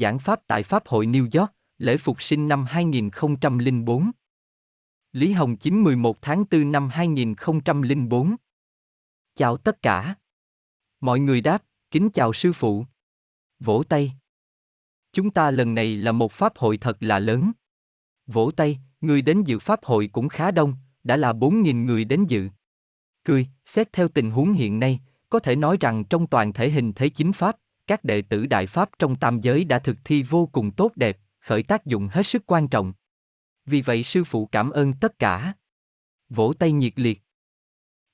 giảng pháp tại Pháp hội New York, lễ phục sinh năm 2004. Lý Hồng 9 11 tháng 4 năm 2004. Chào tất cả. Mọi người đáp, kính chào sư phụ. Vỗ tay. Chúng ta lần này là một pháp hội thật là lớn. Vỗ tay, người đến dự pháp hội cũng khá đông, đã là 4.000 người đến dự. Cười, xét theo tình huống hiện nay, có thể nói rằng trong toàn thể hình thế chính pháp, các đệ tử đại pháp trong tam giới đã thực thi vô cùng tốt đẹp, khởi tác dụng hết sức quan trọng. Vì vậy sư phụ cảm ơn tất cả. Vỗ tay nhiệt liệt.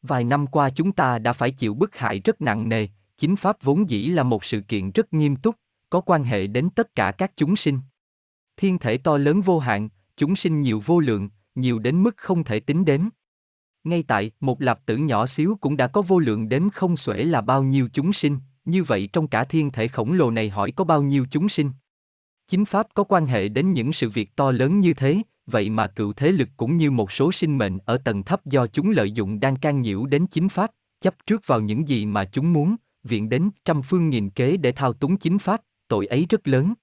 Vài năm qua chúng ta đã phải chịu bức hại rất nặng nề, chính pháp vốn dĩ là một sự kiện rất nghiêm túc, có quan hệ đến tất cả các chúng sinh. Thiên thể to lớn vô hạn, chúng sinh nhiều vô lượng, nhiều đến mức không thể tính đếm. Ngay tại một lạp tử nhỏ xíu cũng đã có vô lượng đến không xuể là bao nhiêu chúng sinh, như vậy trong cả thiên thể khổng lồ này hỏi có bao nhiêu chúng sinh. Chính pháp có quan hệ đến những sự việc to lớn như thế, vậy mà cựu thế lực cũng như một số sinh mệnh ở tầng thấp do chúng lợi dụng đang can nhiễu đến chính pháp, chấp trước vào những gì mà chúng muốn, viện đến trăm phương nghìn kế để thao túng chính pháp, tội ấy rất lớn.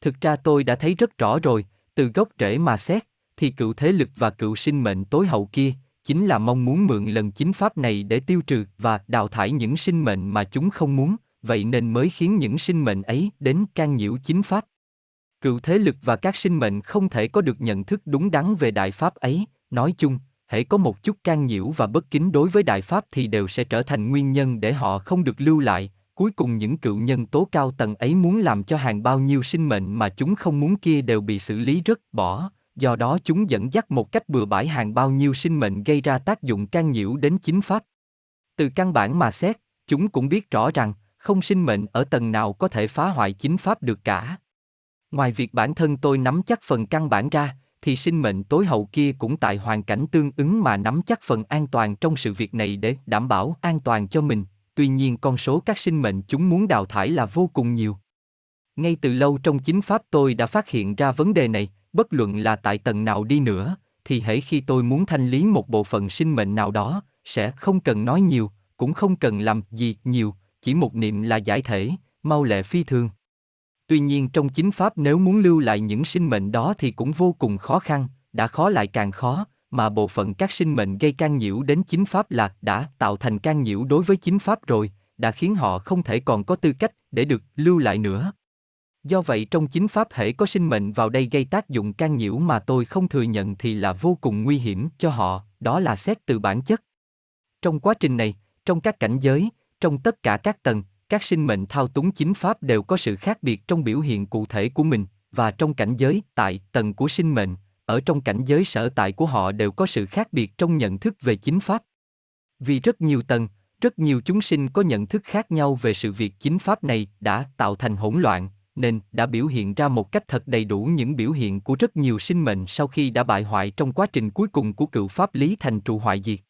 Thực ra tôi đã thấy rất rõ rồi, từ gốc rễ mà xét, thì cựu thế lực và cựu sinh mệnh tối hậu kia, chính là mong muốn mượn lần chính pháp này để tiêu trừ và đào thải những sinh mệnh mà chúng không muốn, vậy nên mới khiến những sinh mệnh ấy đến can nhiễu chính pháp. Cựu thế lực và các sinh mệnh không thể có được nhận thức đúng đắn về đại pháp ấy, nói chung, hễ có một chút can nhiễu và bất kính đối với đại pháp thì đều sẽ trở thành nguyên nhân để họ không được lưu lại, cuối cùng những cựu nhân tố cao tầng ấy muốn làm cho hàng bao nhiêu sinh mệnh mà chúng không muốn kia đều bị xử lý rất bỏ, do đó chúng dẫn dắt một cách bừa bãi hàng bao nhiêu sinh mệnh gây ra tác dụng can nhiễu đến chính pháp. Từ căn bản mà xét, chúng cũng biết rõ rằng, không sinh mệnh ở tầng nào có thể phá hoại chính pháp được cả. Ngoài việc bản thân tôi nắm chắc phần căn bản ra, thì sinh mệnh tối hậu kia cũng tại hoàn cảnh tương ứng mà nắm chắc phần an toàn trong sự việc này để đảm bảo an toàn cho mình, tuy nhiên con số các sinh mệnh chúng muốn đào thải là vô cùng nhiều. Ngay từ lâu trong chính pháp tôi đã phát hiện ra vấn đề này, bất luận là tại tầng nào đi nữa, thì hễ khi tôi muốn thanh lý một bộ phận sinh mệnh nào đó, sẽ không cần nói nhiều, cũng không cần làm gì nhiều, chỉ một niệm là giải thể, mau lẹ phi thường. Tuy nhiên trong chính pháp nếu muốn lưu lại những sinh mệnh đó thì cũng vô cùng khó khăn, đã khó lại càng khó, mà bộ phận các sinh mệnh gây can nhiễu đến chính pháp là đã tạo thành can nhiễu đối với chính pháp rồi, đã khiến họ không thể còn có tư cách để được lưu lại nữa. Do vậy trong chính pháp hệ có sinh mệnh vào đây gây tác dụng can nhiễu mà tôi không thừa nhận thì là vô cùng nguy hiểm cho họ, đó là xét từ bản chất. Trong quá trình này, trong các cảnh giới, trong tất cả các tầng, các sinh mệnh thao túng chính pháp đều có sự khác biệt trong biểu hiện cụ thể của mình, và trong cảnh giới tại tầng của sinh mệnh, ở trong cảnh giới sở tại của họ đều có sự khác biệt trong nhận thức về chính pháp. Vì rất nhiều tầng, rất nhiều chúng sinh có nhận thức khác nhau về sự việc chính pháp này đã tạo thành hỗn loạn, nên đã biểu hiện ra một cách thật đầy đủ những biểu hiện của rất nhiều sinh mệnh sau khi đã bại hoại trong quá trình cuối cùng của cựu pháp lý thành trụ hoại diệt.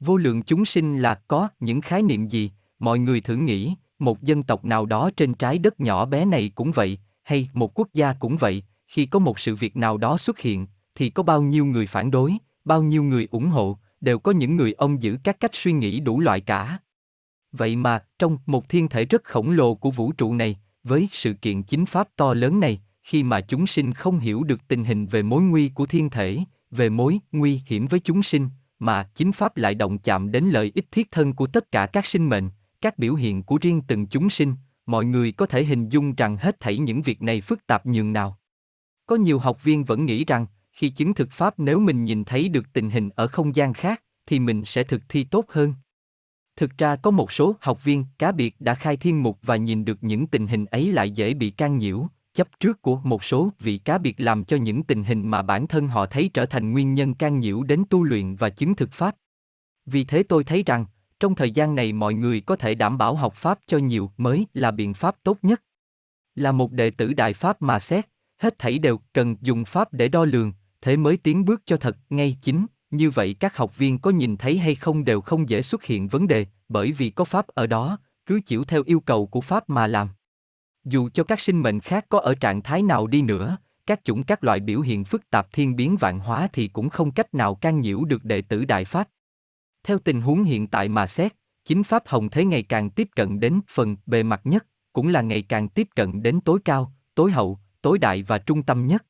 Vô lượng chúng sinh là có những khái niệm gì, mọi người thử nghĩ, một dân tộc nào đó trên trái đất nhỏ bé này cũng vậy, hay một quốc gia cũng vậy, khi có một sự việc nào đó xuất hiện, thì có bao nhiêu người phản đối, bao nhiêu người ủng hộ, đều có những người ông giữ các cách suy nghĩ đủ loại cả. Vậy mà, trong một thiên thể rất khổng lồ của vũ trụ này, với sự kiện chính pháp to lớn này, khi mà chúng sinh không hiểu được tình hình về mối nguy của thiên thể, về mối nguy hiểm với chúng sinh, mà chính pháp lại động chạm đến lợi ích thiết thân của tất cả các sinh mệnh, các biểu hiện của riêng từng chúng sinh, mọi người có thể hình dung rằng hết thảy những việc này phức tạp nhường nào. Có nhiều học viên vẫn nghĩ rằng, khi chứng thực pháp nếu mình nhìn thấy được tình hình ở không gian khác, thì mình sẽ thực thi tốt hơn. Thực ra có một số học viên cá biệt đã khai thiên mục và nhìn được những tình hình ấy lại dễ bị can nhiễu, chấp trước của một số vị cá biệt làm cho những tình hình mà bản thân họ thấy trở thành nguyên nhân can nhiễu đến tu luyện và chứng thực pháp. Vì thế tôi thấy rằng, trong thời gian này mọi người có thể đảm bảo học pháp cho nhiều mới là biện pháp tốt nhất. Là một đệ tử đại pháp mà xét, hết thảy đều cần dùng pháp để đo lường, thế mới tiến bước cho thật ngay chính, như vậy các học viên có nhìn thấy hay không đều không dễ xuất hiện vấn đề, bởi vì có pháp ở đó, cứ chịu theo yêu cầu của pháp mà làm. Dù cho các sinh mệnh khác có ở trạng thái nào đi nữa, các chủng các loại biểu hiện phức tạp thiên biến vạn hóa thì cũng không cách nào can nhiễu được đệ tử đại pháp. Theo tình huống hiện tại mà xét, chính pháp hồng thế ngày càng tiếp cận đến phần bề mặt nhất, cũng là ngày càng tiếp cận đến tối cao, tối hậu, tối đại và trung tâm nhất.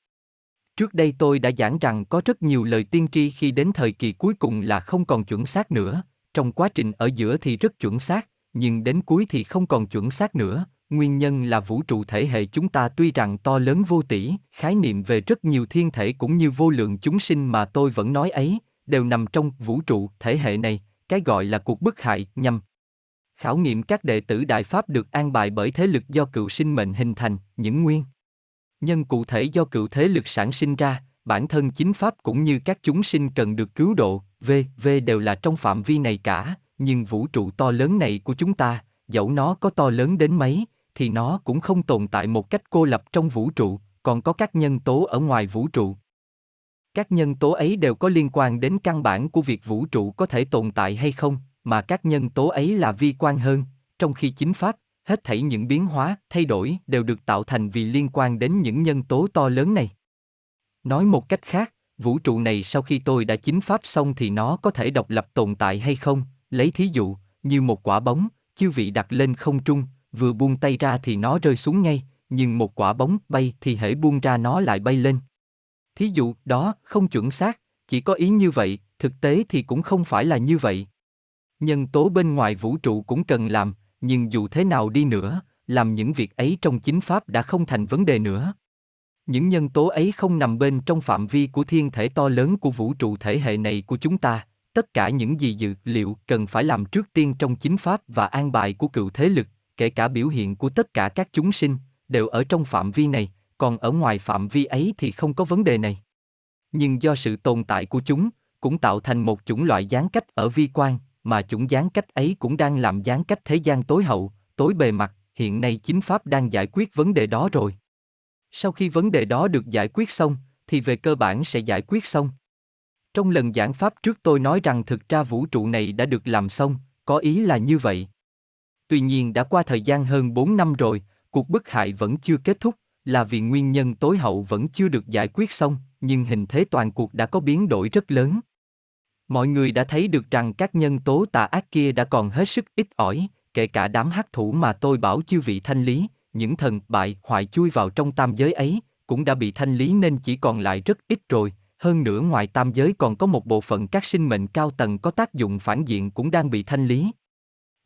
Trước đây tôi đã giảng rằng có rất nhiều lời tiên tri khi đến thời kỳ cuối cùng là không còn chuẩn xác nữa, trong quá trình ở giữa thì rất chuẩn xác, nhưng đến cuối thì không còn chuẩn xác nữa. Nguyên nhân là vũ trụ thể hệ chúng ta tuy rằng to lớn vô tỷ, khái niệm về rất nhiều thiên thể cũng như vô lượng chúng sinh mà tôi vẫn nói ấy, đều nằm trong vũ trụ thể hệ này, cái gọi là cuộc bức hại nhằm khảo nghiệm các đệ tử đại pháp được an bài bởi thế lực do cựu sinh mệnh hình thành những nguyên nhân cụ thể do cựu thế lực sản sinh ra, bản thân chính pháp cũng như các chúng sinh cần được cứu độ, v v đều là trong phạm vi này cả, nhưng vũ trụ to lớn này của chúng ta, dẫu nó có to lớn đến mấy, thì nó cũng không tồn tại một cách cô lập trong vũ trụ, còn có các nhân tố ở ngoài vũ trụ. Các nhân tố ấy đều có liên quan đến căn bản của việc vũ trụ có thể tồn tại hay không, mà các nhân tố ấy là vi quan hơn, trong khi chính pháp hết thảy những biến hóa, thay đổi đều được tạo thành vì liên quan đến những nhân tố to lớn này. Nói một cách khác, vũ trụ này sau khi tôi đã chính pháp xong thì nó có thể độc lập tồn tại hay không? Lấy thí dụ, như một quả bóng, chư vị đặt lên không trung, vừa buông tay ra thì nó rơi xuống ngay, nhưng một quả bóng bay thì hễ buông ra nó lại bay lên. Thí dụ, đó không chuẩn xác, chỉ có ý như vậy, thực tế thì cũng không phải là như vậy. Nhân tố bên ngoài vũ trụ cũng cần làm nhưng dù thế nào đi nữa, làm những việc ấy trong chính pháp đã không thành vấn đề nữa. Những nhân tố ấy không nằm bên trong phạm vi của thiên thể to lớn của vũ trụ thể hệ này của chúng ta. Tất cả những gì dự liệu cần phải làm trước tiên trong chính pháp và an bài của cựu thế lực, kể cả biểu hiện của tất cả các chúng sinh, đều ở trong phạm vi này, còn ở ngoài phạm vi ấy thì không có vấn đề này. Nhưng do sự tồn tại của chúng cũng tạo thành một chủng loại gián cách ở vi quan mà chủng gián cách ấy cũng đang làm gián cách thế gian tối hậu, tối bề mặt, hiện nay chính pháp đang giải quyết vấn đề đó rồi. Sau khi vấn đề đó được giải quyết xong, thì về cơ bản sẽ giải quyết xong. Trong lần giảng pháp trước tôi nói rằng thực ra vũ trụ này đã được làm xong, có ý là như vậy. Tuy nhiên đã qua thời gian hơn 4 năm rồi, cuộc bức hại vẫn chưa kết thúc, là vì nguyên nhân tối hậu vẫn chưa được giải quyết xong, nhưng hình thế toàn cuộc đã có biến đổi rất lớn mọi người đã thấy được rằng các nhân tố tà ác kia đã còn hết sức ít ỏi, kể cả đám hắc thủ mà tôi bảo chư vị thanh lý, những thần bại hoại chui vào trong tam giới ấy, cũng đã bị thanh lý nên chỉ còn lại rất ít rồi. Hơn nữa ngoài tam giới còn có một bộ phận các sinh mệnh cao tầng có tác dụng phản diện cũng đang bị thanh lý.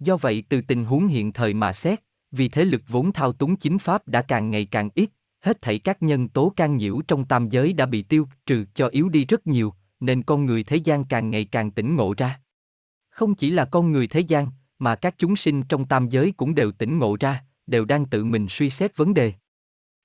Do vậy từ tình huống hiện thời mà xét, vì thế lực vốn thao túng chính pháp đã càng ngày càng ít, hết thảy các nhân tố can nhiễu trong tam giới đã bị tiêu trừ cho yếu đi rất nhiều nên con người thế gian càng ngày càng tỉnh ngộ ra. Không chỉ là con người thế gian, mà các chúng sinh trong tam giới cũng đều tỉnh ngộ ra, đều đang tự mình suy xét vấn đề.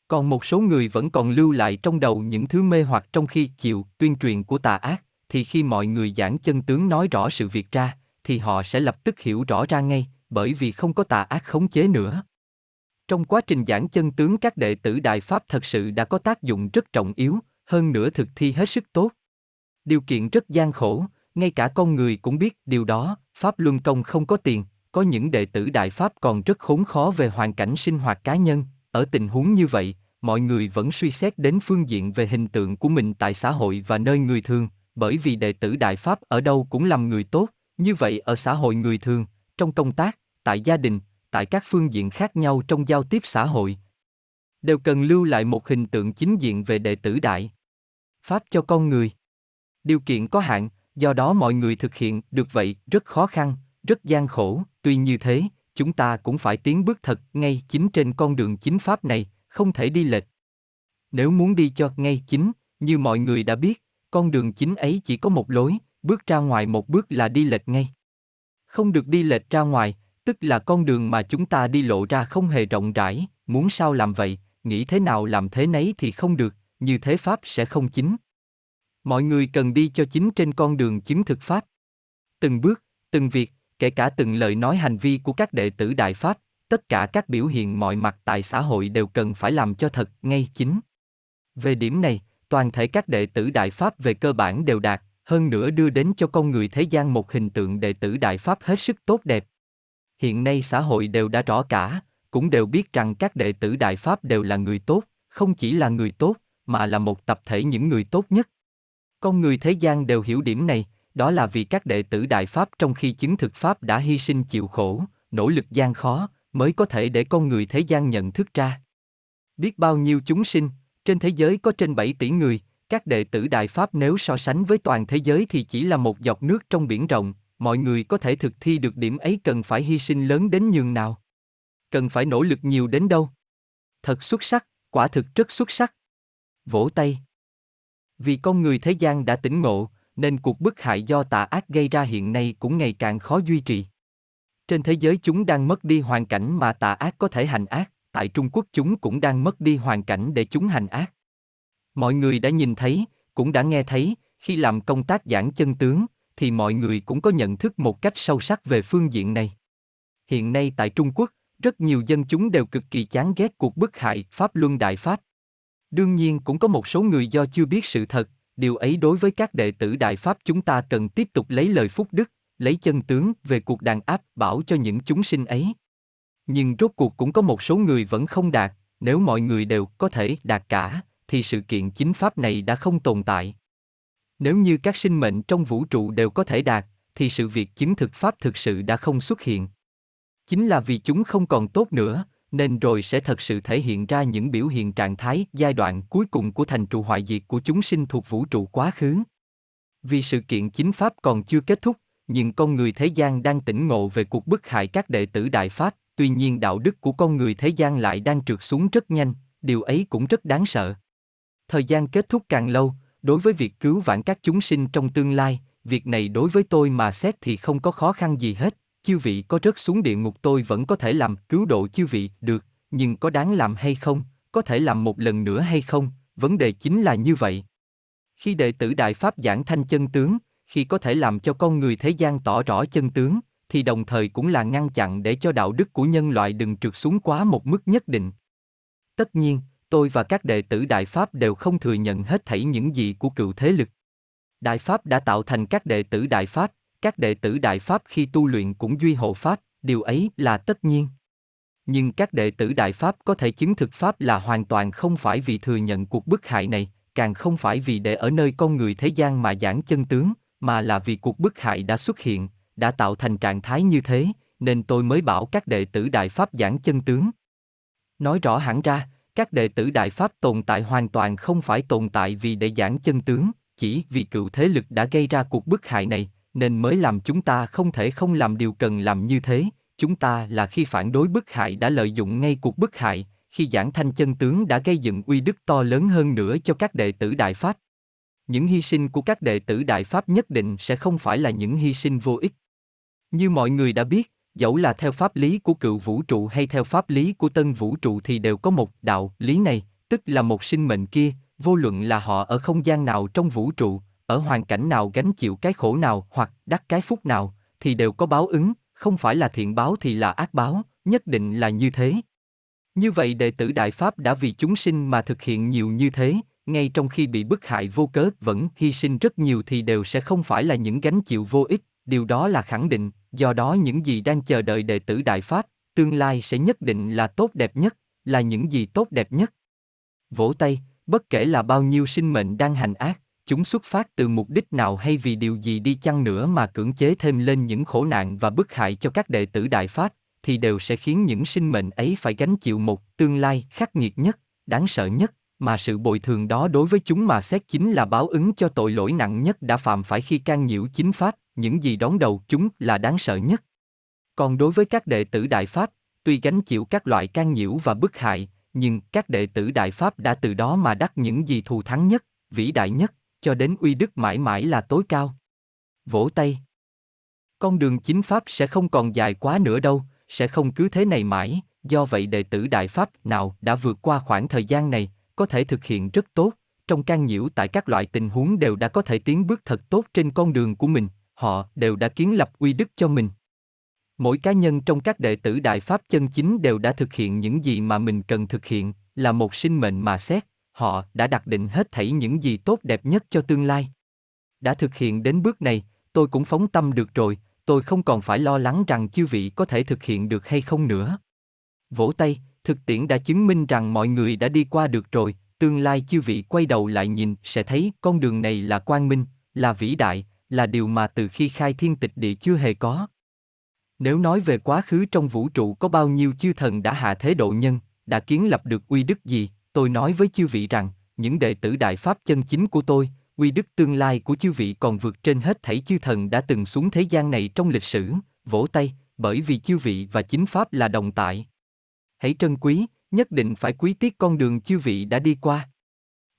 Còn một số người vẫn còn lưu lại trong đầu những thứ mê hoặc trong khi chịu tuyên truyền của tà ác, thì khi mọi người giảng chân tướng nói rõ sự việc ra, thì họ sẽ lập tức hiểu rõ ra ngay, bởi vì không có tà ác khống chế nữa. Trong quá trình giảng chân tướng, các đệ tử đại pháp thật sự đã có tác dụng rất trọng yếu, hơn nữa thực thi hết sức tốt điều kiện rất gian khổ, ngay cả con người cũng biết điều đó, pháp luân công không có tiền, có những đệ tử đại pháp còn rất khốn khó về hoàn cảnh sinh hoạt cá nhân. Ở tình huống như vậy, mọi người vẫn suy xét đến phương diện về hình tượng của mình tại xã hội và nơi người thường, bởi vì đệ tử đại pháp ở đâu cũng làm người tốt. Như vậy ở xã hội người thường, trong công tác, tại gia đình, tại các phương diện khác nhau trong giao tiếp xã hội, đều cần lưu lại một hình tượng chính diện về đệ tử đại pháp cho con người điều kiện có hạn, do đó mọi người thực hiện được vậy rất khó khăn, rất gian khổ. Tuy như thế, chúng ta cũng phải tiến bước thật ngay chính trên con đường chính pháp này, không thể đi lệch. Nếu muốn đi cho ngay chính, như mọi người đã biết, con đường chính ấy chỉ có một lối, bước ra ngoài một bước là đi lệch ngay. Không được đi lệch ra ngoài, tức là con đường mà chúng ta đi lộ ra không hề rộng rãi. Muốn sao làm vậy, nghĩ thế nào làm thế nấy thì không được, như thế pháp sẽ không chính mọi người cần đi cho chính trên con đường chứng thực pháp. Từng bước, từng việc, kể cả từng lời nói hành vi của các đệ tử đại pháp, tất cả các biểu hiện mọi mặt tại xã hội đều cần phải làm cho thật ngay chính. Về điểm này, toàn thể các đệ tử đại pháp về cơ bản đều đạt, hơn nữa đưa đến cho con người thế gian một hình tượng đệ tử đại pháp hết sức tốt đẹp. Hiện nay xã hội đều đã rõ cả, cũng đều biết rằng các đệ tử đại pháp đều là người tốt, không chỉ là người tốt, mà là một tập thể những người tốt nhất con người thế gian đều hiểu điểm này đó là vì các đệ tử đại pháp trong khi chứng thực pháp đã hy sinh chịu khổ nỗ lực gian khó mới có thể để con người thế gian nhận thức ra Biết bao nhiêu chúng sinh, trên thế giới có trên 7 tỷ người, các đệ tử Đại Pháp nếu so sánh với toàn thế giới thì chỉ là một giọt nước trong biển rộng, mọi người có thể thực thi được điểm ấy cần phải hy sinh lớn đến nhường nào. Cần phải nỗ lực nhiều đến đâu. Thật xuất sắc, quả thực rất xuất sắc. Vỗ tay. Vì con người thế gian đã tỉnh ngộ, nên cuộc bức hại do tà ác gây ra hiện nay cũng ngày càng khó duy trì. Trên thế giới chúng đang mất đi hoàn cảnh mà tà ác có thể hành ác, tại Trung Quốc chúng cũng đang mất đi hoàn cảnh để chúng hành ác. Mọi người đã nhìn thấy, cũng đã nghe thấy, khi làm công tác giảng chân tướng, thì mọi người cũng có nhận thức một cách sâu sắc về phương diện này. Hiện nay tại Trung Quốc, rất nhiều dân chúng đều cực kỳ chán ghét cuộc bức hại Pháp Luân Đại Pháp. Đương nhiên cũng có một số người do chưa biết sự thật, điều ấy đối với các đệ tử Đại Pháp chúng ta cần tiếp tục lấy lời phúc đức, lấy chân tướng về cuộc đàn áp bảo cho những chúng sinh ấy. Nhưng rốt cuộc cũng có một số người vẫn không đạt, nếu mọi người đều có thể đạt cả, thì sự kiện chính pháp này đã không tồn tại. Nếu như các sinh mệnh trong vũ trụ đều có thể đạt, thì sự việc chứng thực pháp thực sự đã không xuất hiện. Chính là vì chúng không còn tốt nữa, nên rồi sẽ thật sự thể hiện ra những biểu hiện trạng thái giai đoạn cuối cùng của thành trụ hoại diệt của chúng sinh thuộc vũ trụ quá khứ. Vì sự kiện chính pháp còn chưa kết thúc, nhưng con người thế gian đang tỉnh ngộ về cuộc bức hại các đệ tử đại pháp, tuy nhiên đạo đức của con người thế gian lại đang trượt xuống rất nhanh, điều ấy cũng rất đáng sợ. Thời gian kết thúc càng lâu, đối với việc cứu vãn các chúng sinh trong tương lai, việc này đối với tôi mà xét thì không có khó khăn gì hết, chư vị có rớt xuống địa ngục tôi vẫn có thể làm cứu độ chư vị, được, nhưng có đáng làm hay không, có thể làm một lần nữa hay không, vấn đề chính là như vậy. Khi đệ tử Đại Pháp giảng thanh chân tướng, khi có thể làm cho con người thế gian tỏ rõ chân tướng, thì đồng thời cũng là ngăn chặn để cho đạo đức của nhân loại đừng trượt xuống quá một mức nhất định. Tất nhiên, tôi và các đệ tử Đại Pháp đều không thừa nhận hết thảy những gì của cựu thế lực. Đại Pháp đã tạo thành các đệ tử Đại Pháp, các đệ tử Đại Pháp khi tu luyện cũng duy hộ Pháp, điều ấy là tất nhiên. Nhưng các đệ tử Đại Pháp có thể chứng thực Pháp là hoàn toàn không phải vì thừa nhận cuộc bức hại này, càng không phải vì để ở nơi con người thế gian mà giảng chân tướng, mà là vì cuộc bức hại đã xuất hiện, đã tạo thành trạng thái như thế, nên tôi mới bảo các đệ tử Đại Pháp giảng chân tướng. Nói rõ hẳn ra, các đệ tử Đại Pháp tồn tại hoàn toàn không phải tồn tại vì để giảng chân tướng, chỉ vì cựu thế lực đã gây ra cuộc bức hại này, nên mới làm chúng ta không thể không làm điều cần làm như thế. Chúng ta là khi phản đối bức hại đã lợi dụng ngay cuộc bức hại, khi giảng thanh chân tướng đã gây dựng uy đức to lớn hơn nữa cho các đệ tử Đại Pháp. Những hy sinh của các đệ tử Đại Pháp nhất định sẽ không phải là những hy sinh vô ích. Như mọi người đã biết, dẫu là theo pháp lý của cựu vũ trụ hay theo pháp lý của tân vũ trụ thì đều có một đạo lý này, tức là một sinh mệnh kia, vô luận là họ ở không gian nào trong vũ trụ, ở hoàn cảnh nào gánh chịu cái khổ nào hoặc đắc cái phúc nào, thì đều có báo ứng, không phải là thiện báo thì là ác báo, nhất định là như thế. Như vậy đệ tử Đại Pháp đã vì chúng sinh mà thực hiện nhiều như thế, ngay trong khi bị bức hại vô cớ vẫn hy sinh rất nhiều thì đều sẽ không phải là những gánh chịu vô ích, điều đó là khẳng định, do đó những gì đang chờ đợi đệ tử Đại Pháp, tương lai sẽ nhất định là tốt đẹp nhất, là những gì tốt đẹp nhất. Vỗ tay, bất kể là bao nhiêu sinh mệnh đang hành ác, chúng xuất phát từ mục đích nào hay vì điều gì đi chăng nữa mà cưỡng chế thêm lên những khổ nạn và bức hại cho các đệ tử Đại Pháp, thì đều sẽ khiến những sinh mệnh ấy phải gánh chịu một tương lai khắc nghiệt nhất, đáng sợ nhất, mà sự bồi thường đó đối với chúng mà xét chính là báo ứng cho tội lỗi nặng nhất đã phạm phải khi can nhiễu chính pháp, những gì đón đầu chúng là đáng sợ nhất. Còn đối với các đệ tử Đại Pháp, tuy gánh chịu các loại can nhiễu và bức hại, nhưng các đệ tử Đại Pháp đã từ đó mà đắc những gì thù thắng nhất, vĩ đại nhất, cho đến uy đức mãi mãi là tối cao. Vỗ tay. Con đường chính Pháp sẽ không còn dài quá nữa đâu, sẽ không cứ thế này mãi, do vậy đệ tử Đại Pháp nào đã vượt qua khoảng thời gian này, có thể thực hiện rất tốt, trong can nhiễu tại các loại tình huống đều đã có thể tiến bước thật tốt trên con đường của mình, họ đều đã kiến lập uy đức cho mình. Mỗi cá nhân trong các đệ tử Đại Pháp chân chính đều đã thực hiện những gì mà mình cần thực hiện, là một sinh mệnh mà xét, họ đã đặt định hết thảy những gì tốt đẹp nhất cho tương lai. Đã thực hiện đến bước này, tôi cũng phóng tâm được rồi, tôi không còn phải lo lắng rằng chư vị có thể thực hiện được hay không nữa. Vỗ tay, thực tiễn đã chứng minh rằng mọi người đã đi qua được rồi, tương lai chư vị quay đầu lại nhìn sẽ thấy con đường này là quang minh, là vĩ đại, là điều mà từ khi khai thiên tịch địa chưa hề có. Nếu nói về quá khứ trong vũ trụ có bao nhiêu chư thần đã hạ thế độ nhân, đã kiến lập được uy đức gì, tôi nói với chư vị rằng, những đệ tử đại pháp chân chính của tôi, uy đức tương lai của chư vị còn vượt trên hết thảy chư thần đã từng xuống thế gian này trong lịch sử, vỗ tay, bởi vì chư vị và chính pháp là đồng tại. Hãy trân quý, nhất định phải quý tiếc con đường chư vị đã đi qua.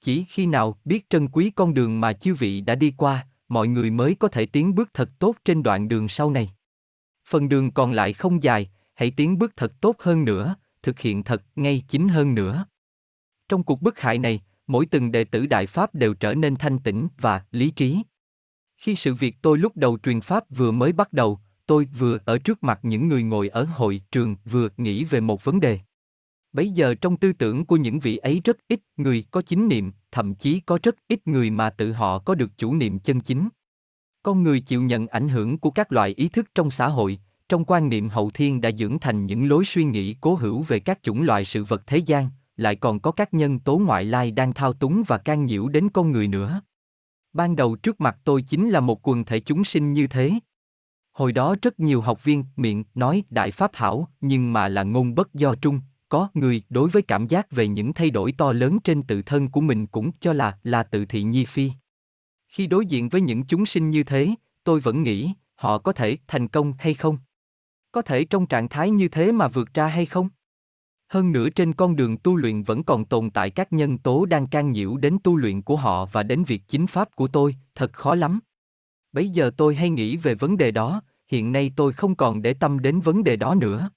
Chỉ khi nào biết trân quý con đường mà chư vị đã đi qua, mọi người mới có thể tiến bước thật tốt trên đoạn đường sau này. Phần đường còn lại không dài, hãy tiến bước thật tốt hơn nữa, thực hiện thật ngay chính hơn nữa. Trong cuộc bức hại này, mỗi từng đệ tử Đại Pháp đều trở nên thanh tĩnh và lý trí. Khi sự việc tôi lúc đầu truyền Pháp vừa mới bắt đầu, tôi vừa ở trước mặt những người ngồi ở hội trường vừa nghĩ về một vấn đề. Bấy giờ trong tư tưởng của những vị ấy rất ít người có chính niệm, thậm chí có rất ít người mà tự họ có được chủ niệm chân chính. Con người chịu nhận ảnh hưởng của các loại ý thức trong xã hội, trong quan niệm hậu thiên đã dưỡng thành những lối suy nghĩ cố hữu về các chủng loại sự vật thế gian, lại còn có các nhân tố ngoại lai đang thao túng và can nhiễu đến con người nữa. Ban đầu trước mặt tôi chính là một quần thể chúng sinh như thế. Hồi đó rất nhiều học viên miệng nói đại pháp hảo, nhưng mà là ngôn bất do trung, có người đối với cảm giác về những thay đổi to lớn trên tự thân của mình cũng cho là là tự thị nhi phi. Khi đối diện với những chúng sinh như thế, tôi vẫn nghĩ, họ có thể thành công hay không? Có thể trong trạng thái như thế mà vượt ra hay không? Hơn nữa trên con đường tu luyện vẫn còn tồn tại các nhân tố đang can nhiễu đến tu luyện của họ và đến việc chính pháp của tôi, thật khó lắm. Bây giờ tôi hay nghĩ về vấn đề đó, hiện nay tôi không còn để tâm đến vấn đề đó nữa.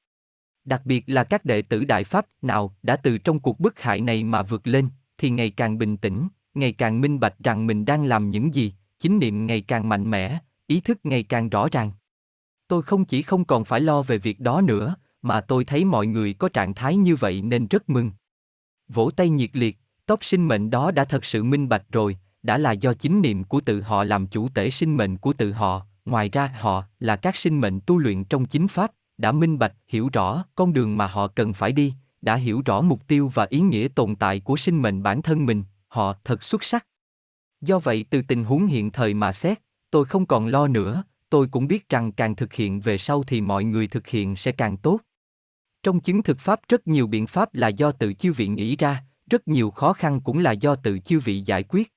Đặc biệt là các đệ tử Đại Pháp nào đã từ trong cuộc bức hại này mà vượt lên, thì ngày càng bình tĩnh, ngày càng minh bạch rằng mình đang làm những gì, chính niệm ngày càng mạnh mẽ, ý thức ngày càng rõ ràng. Tôi không chỉ không còn phải lo về việc đó nữa, mà tôi thấy mọi người có trạng thái như vậy nên rất mừng. Vỗ tay nhiệt liệt, tóc sinh mệnh đó đã thật sự minh bạch rồi, đã là do chính niệm của tự họ làm chủ tể sinh mệnh của tự họ, ngoài ra họ là các sinh mệnh tu luyện trong chính pháp, đã minh bạch, hiểu rõ con đường mà họ cần phải đi, đã hiểu rõ mục tiêu và ý nghĩa tồn tại của sinh mệnh bản thân mình, họ thật xuất sắc. Do vậy từ tình huống hiện thời mà xét, tôi không còn lo nữa, tôi cũng biết rằng càng thực hiện về sau thì mọi người thực hiện sẽ càng tốt. Trong chứng thực pháp rất nhiều biện pháp là do tự chư vị nghĩ ra, rất nhiều khó khăn cũng là do tự chư vị giải quyết.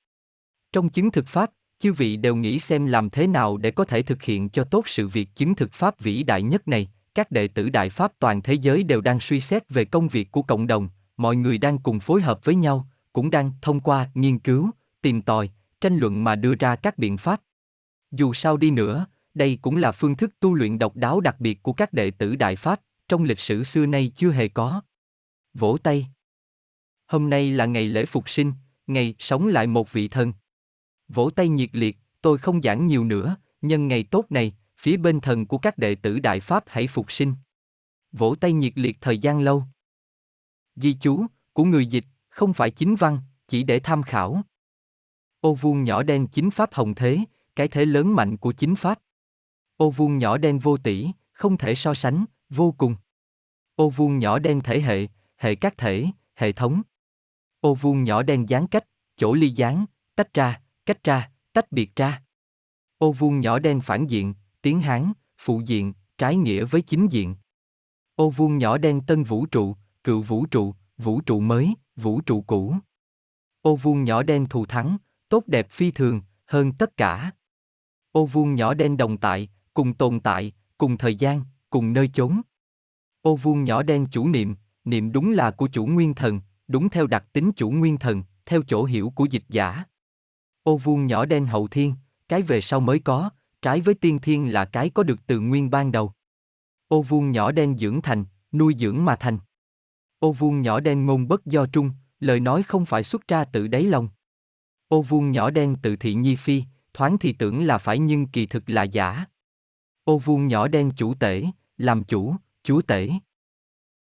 Trong chứng thực pháp, chư vị đều nghĩ xem làm thế nào để có thể thực hiện cho tốt sự việc chứng thực pháp vĩ đại nhất này. Các đệ tử đại pháp toàn thế giới đều đang suy xét về công việc của cộng đồng, mọi người đang cùng phối hợp với nhau, cũng đang thông qua nghiên cứu, tìm tòi, tranh luận mà đưa ra các biện pháp. Dù sao đi nữa, đây cũng là phương thức tu luyện độc đáo đặc biệt của các đệ tử đại pháp, trong lịch sử xưa nay chưa hề có. Vỗ tay. Hôm nay là ngày lễ phục sinh, ngày sống lại một vị thần. Vỗ tay nhiệt liệt, tôi không giảng nhiều nữa, nhân ngày tốt này, phía bên thần của các đệ tử Đại Pháp hãy phục sinh. Vỗ tay nhiệt liệt thời gian lâu. Ghi chú, của người dịch, không phải chính văn, chỉ để tham khảo. Ô vuông nhỏ đen chính Pháp hồng thế, cái thế lớn mạnh của chính Pháp. Ô vuông nhỏ đen vô tỷ, không thể so sánh, vô cùng. Ô vuông nhỏ đen thể hệ, hệ các thể, hệ thống. Ô vuông nhỏ đen gián cách, chỗ ly gián, tách ra, cách ra, tách biệt ra. Ô vuông nhỏ đen phản diện, tiếng Hán, phụ diện, trái nghĩa với chính diện. Ô vuông nhỏ đen tân vũ trụ, cựu vũ trụ, vũ trụ mới, vũ trụ cũ. Ô vuông nhỏ đen thù thắng, tốt đẹp phi thường, hơn tất cả. Ô vuông nhỏ đen đồng tại, cùng tồn tại, cùng thời gian, cùng nơi chốn. Ô vuông nhỏ đen chủ niệm, niệm đúng là của chủ nguyên thần, đúng theo đặc tính chủ nguyên thần, theo chỗ hiểu của dịch giả. Ô vuông nhỏ đen hậu thiên, cái về sau mới có, trái với tiên thiên là cái có được từ nguyên ban đầu. Ô vuông nhỏ đen dưỡng thành, nuôi dưỡng mà thành. Ô vuông nhỏ đen ngôn bất do trung, lời nói không phải xuất ra tự đáy lòng. Ô vuông nhỏ đen tự thị nhi phi, thoáng thì tưởng là phải nhưng kỳ thực là giả. Ô vuông nhỏ đen chủ tể, làm chủ, chúa tể.